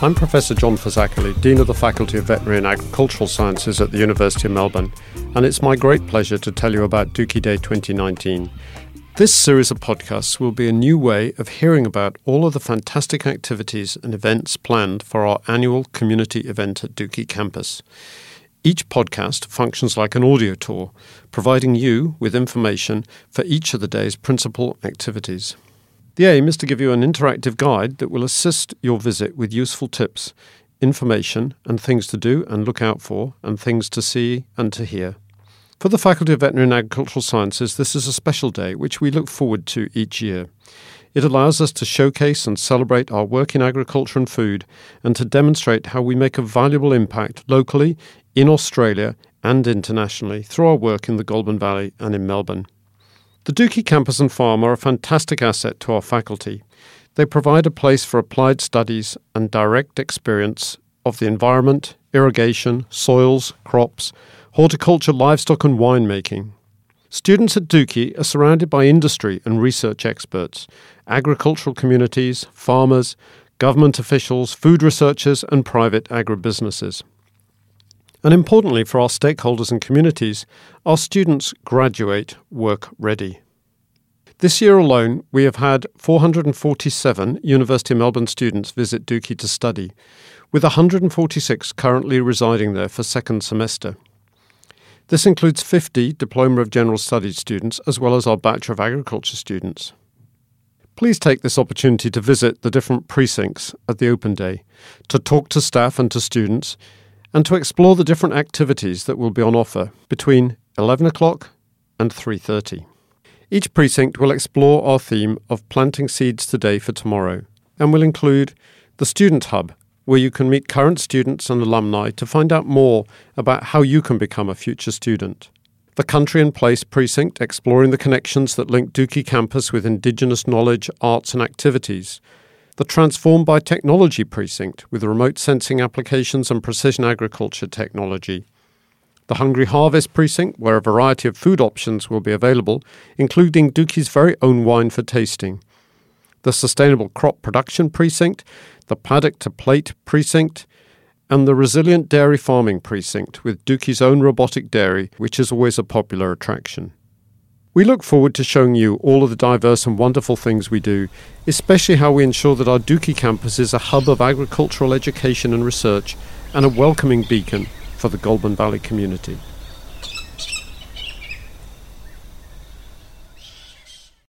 I'm Professor John Fazakerley, Dean of the Faculty of Veterinary and Agricultural Sciences at the University of Melbourne, and it's my great pleasure to tell you about Dookie Day 2019. This series of podcasts will be a new way of hearing about all of the fantastic activities and events planned for our annual community event at Dookie campus. Each podcast functions like an audio tour, providing you with information for each of the day's principal activities. The aim is to give you an interactive guide that will assist your visit with useful tips, information, and things to do and look out for, and things to see and to hear. For the Faculty of Veterinary and Agricultural Sciences, this is a special day which we look forward to each year. It allows us to showcase and celebrate our work in agriculture and food and to demonstrate how we make a valuable impact locally, in Australia, and internationally through our work in the Goulburn Valley and in Melbourne. The Dookie campus and farm are a fantastic asset to our faculty. They provide a place for applied studies and direct experience of the environment, irrigation, soils, crops, horticulture, livestock, and winemaking. Students at Dookie are surrounded by industry and research experts, agricultural communities, farmers, government officials, food researchers, and private agribusinesses. And importantly for our stakeholders and communities, our students graduate work ready. This year alone, we have had 447 University of Melbourne students visit Dookie to study, with 146 currently residing there for second semester. This includes 50 Diploma of General Studies students as well as our Bachelor of Agriculture students. Please take this opportunity to visit the different precincts at the Open Day, to talk to staff and to students, and to explore the different activities that will be on offer between 11 o'clock and 3:30. Each precinct will explore our theme of planting seeds today for tomorrow and will include the Student Hub, where you can meet current students and alumni to find out more about how you can become a future student. The Country and Place precinct, exploring the connections that link Dookie campus with Indigenous knowledge, arts, and activities, the Transformed by Technology precinct with remote sensing applications and precision agriculture technology. The Hungry Harvest precinct, where a variety of food options will be available, including Dookie's very own wine for tasting. The Sustainable Crop Production precinct, the Paddock to Plate precinct, and the Resilient Dairy Farming precinct with Dookie's own robotic dairy, which is always a popular attraction. We look forward to showing you all of the diverse and wonderful things we do, especially how we ensure that our Dookie campus is a hub of agricultural education and research and a welcoming beacon for the Goulburn Valley community.